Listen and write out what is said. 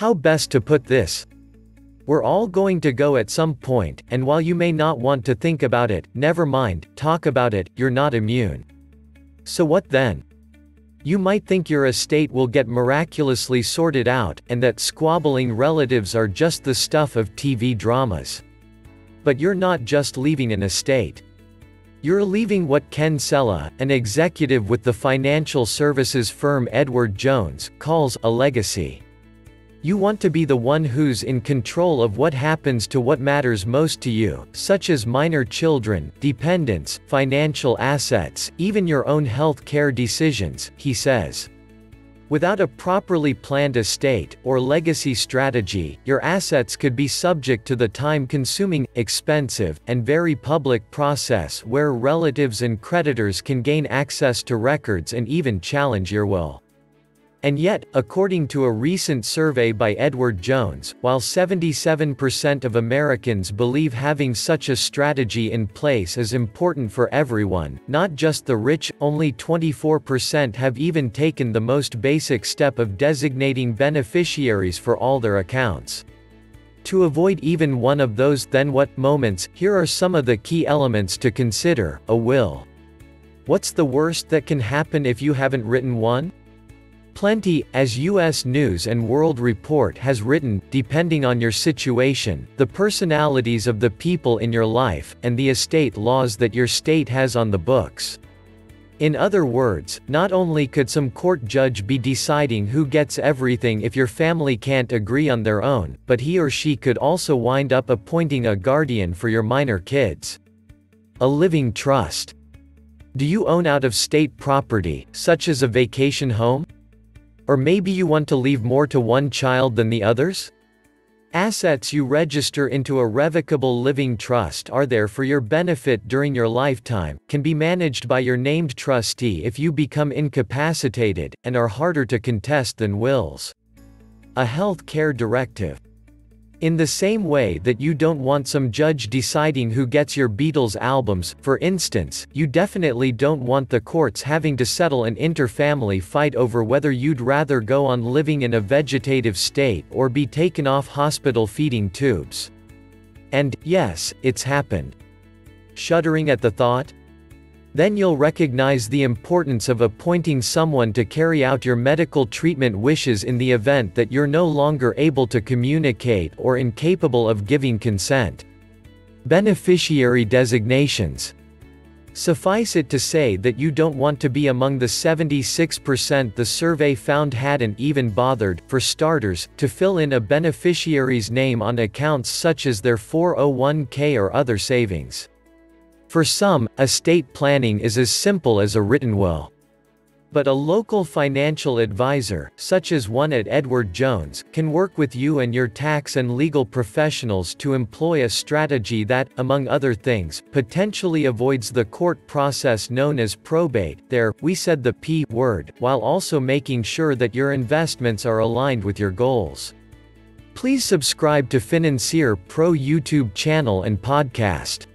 How best to put this? We're all going to go at some point, and while you may not want to think about it, never mind, talk about it, you're not immune. So what then? You might think your estate will get miraculously sorted out, and that squabbling relatives are just the stuff of TV dramas. But you're not just leaving an estate. You're leaving what Ken Cella, an executive with the financial services firm Edward Jones, calls a legacy. You want to be the one who's in control of what happens to what matters most to you, such as minor children, dependents, financial assets, even your own health care decisions, he says. Without a properly planned estate or legacy strategy, your assets could be subject to the time-consuming, expensive, and very public process where relatives and creditors can gain access to records and even challenge your will. And yet, according to a recent survey by Edward Jones, while 77% of Americans believe having such a strategy in place is important for everyone, not just the rich, only 24% have even taken the most basic step of designating beneficiaries for all their accounts. To avoid even one of those then what moments, here are some of the key elements to consider, a will. What's the worst that can happen if you haven't written one? Plenty, as U.S. News and World Report has written, depending on your situation, the personalities of the people in your life, and the estate laws that your state has on the books. In other words, not only could some court judge be deciding who gets everything if your family can't agree on their own, but he or she could also wind up appointing a guardian for your minor kids. A living trust. Do you own out-of-state property, such as a vacation home? Or maybe you want to leave more to one child than the others? Assets you register into a revocable living trust are there for your benefit during your lifetime, can be managed by your named trustee if you become incapacitated, and are harder to contest than wills. A health care directive. In the same way that you don't want some judge deciding who gets your Beatles albums, for instance, you definitely don't want the courts having to settle an inter-family fight over whether you'd rather go on living in a vegetative state or be taken off hospital feeding tubes. And, yes, it's happened. Shuddering at the thought? Then you'll recognize the importance of appointing someone to carry out your medical treatment wishes in the event that you're no longer able to communicate or incapable of giving consent. Beneficiary designations. Suffice it to say that you don't want to be among the 76% the survey found hadn't even bothered, for starters, to fill in a beneficiary's name on accounts such as their 401k or other savings. For some, estate planning is as simple as a written will. But a local financial advisor, such as one at Edward Jones, can work with you and your tax and legal professionals to employ a strategy that, among other things, potentially avoids the court process known as probate. There, we said the P word, while also making sure that your investments are aligned with your goals. Please subscribe to Financier Pro YouTube channel and podcast.